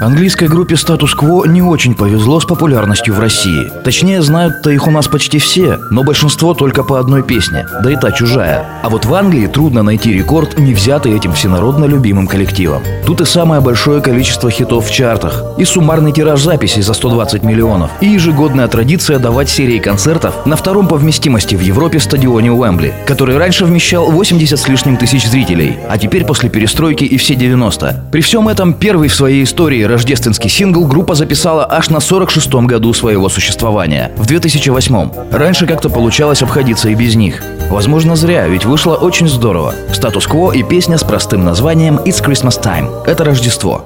Английской группе Quo не очень повезло с популярностью в России. Точнее, знают-то их у нас почти все, но большинство только по одной песне, да и та чужая. А вот в Англии трудно найти рекорд, не взятый этим всенародно любимым коллективом. Тут и самое большое количество хитов в чартах, и суммарный тираж записей за 120 миллионов, и ежегодная традиция давать серии концертов на втором по вместимости в Европе стадионе Уэмбли, который раньше вмещал 80 с лишним тысяч зрителей, а теперь после перестройки и все 90. При всем этом первый в своей истории рождественский сингл группа записала аж на 46-м году своего существования, в 2008-м. Раньше как-то получалось обходиться и без них. Возможно, зря, ведь вышло очень здорово. Статус-кво и песня с простым названием «It's Christmas Time» — это Рождество.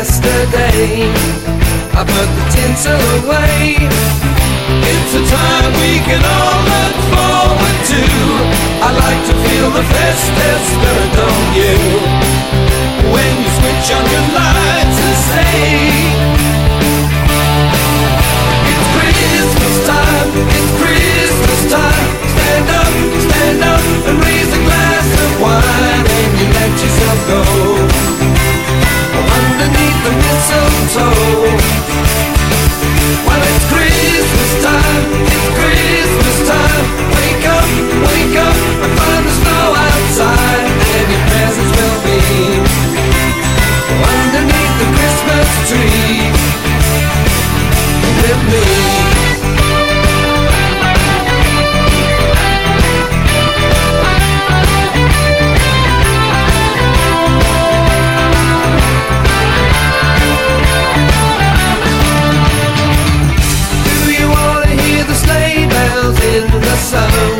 Yesterday. I put the tinsel away. It's a time we can all coração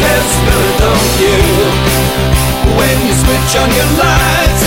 just as don't you? When you switch on your lights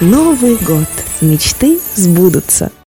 Новый год. мечты сбудутся.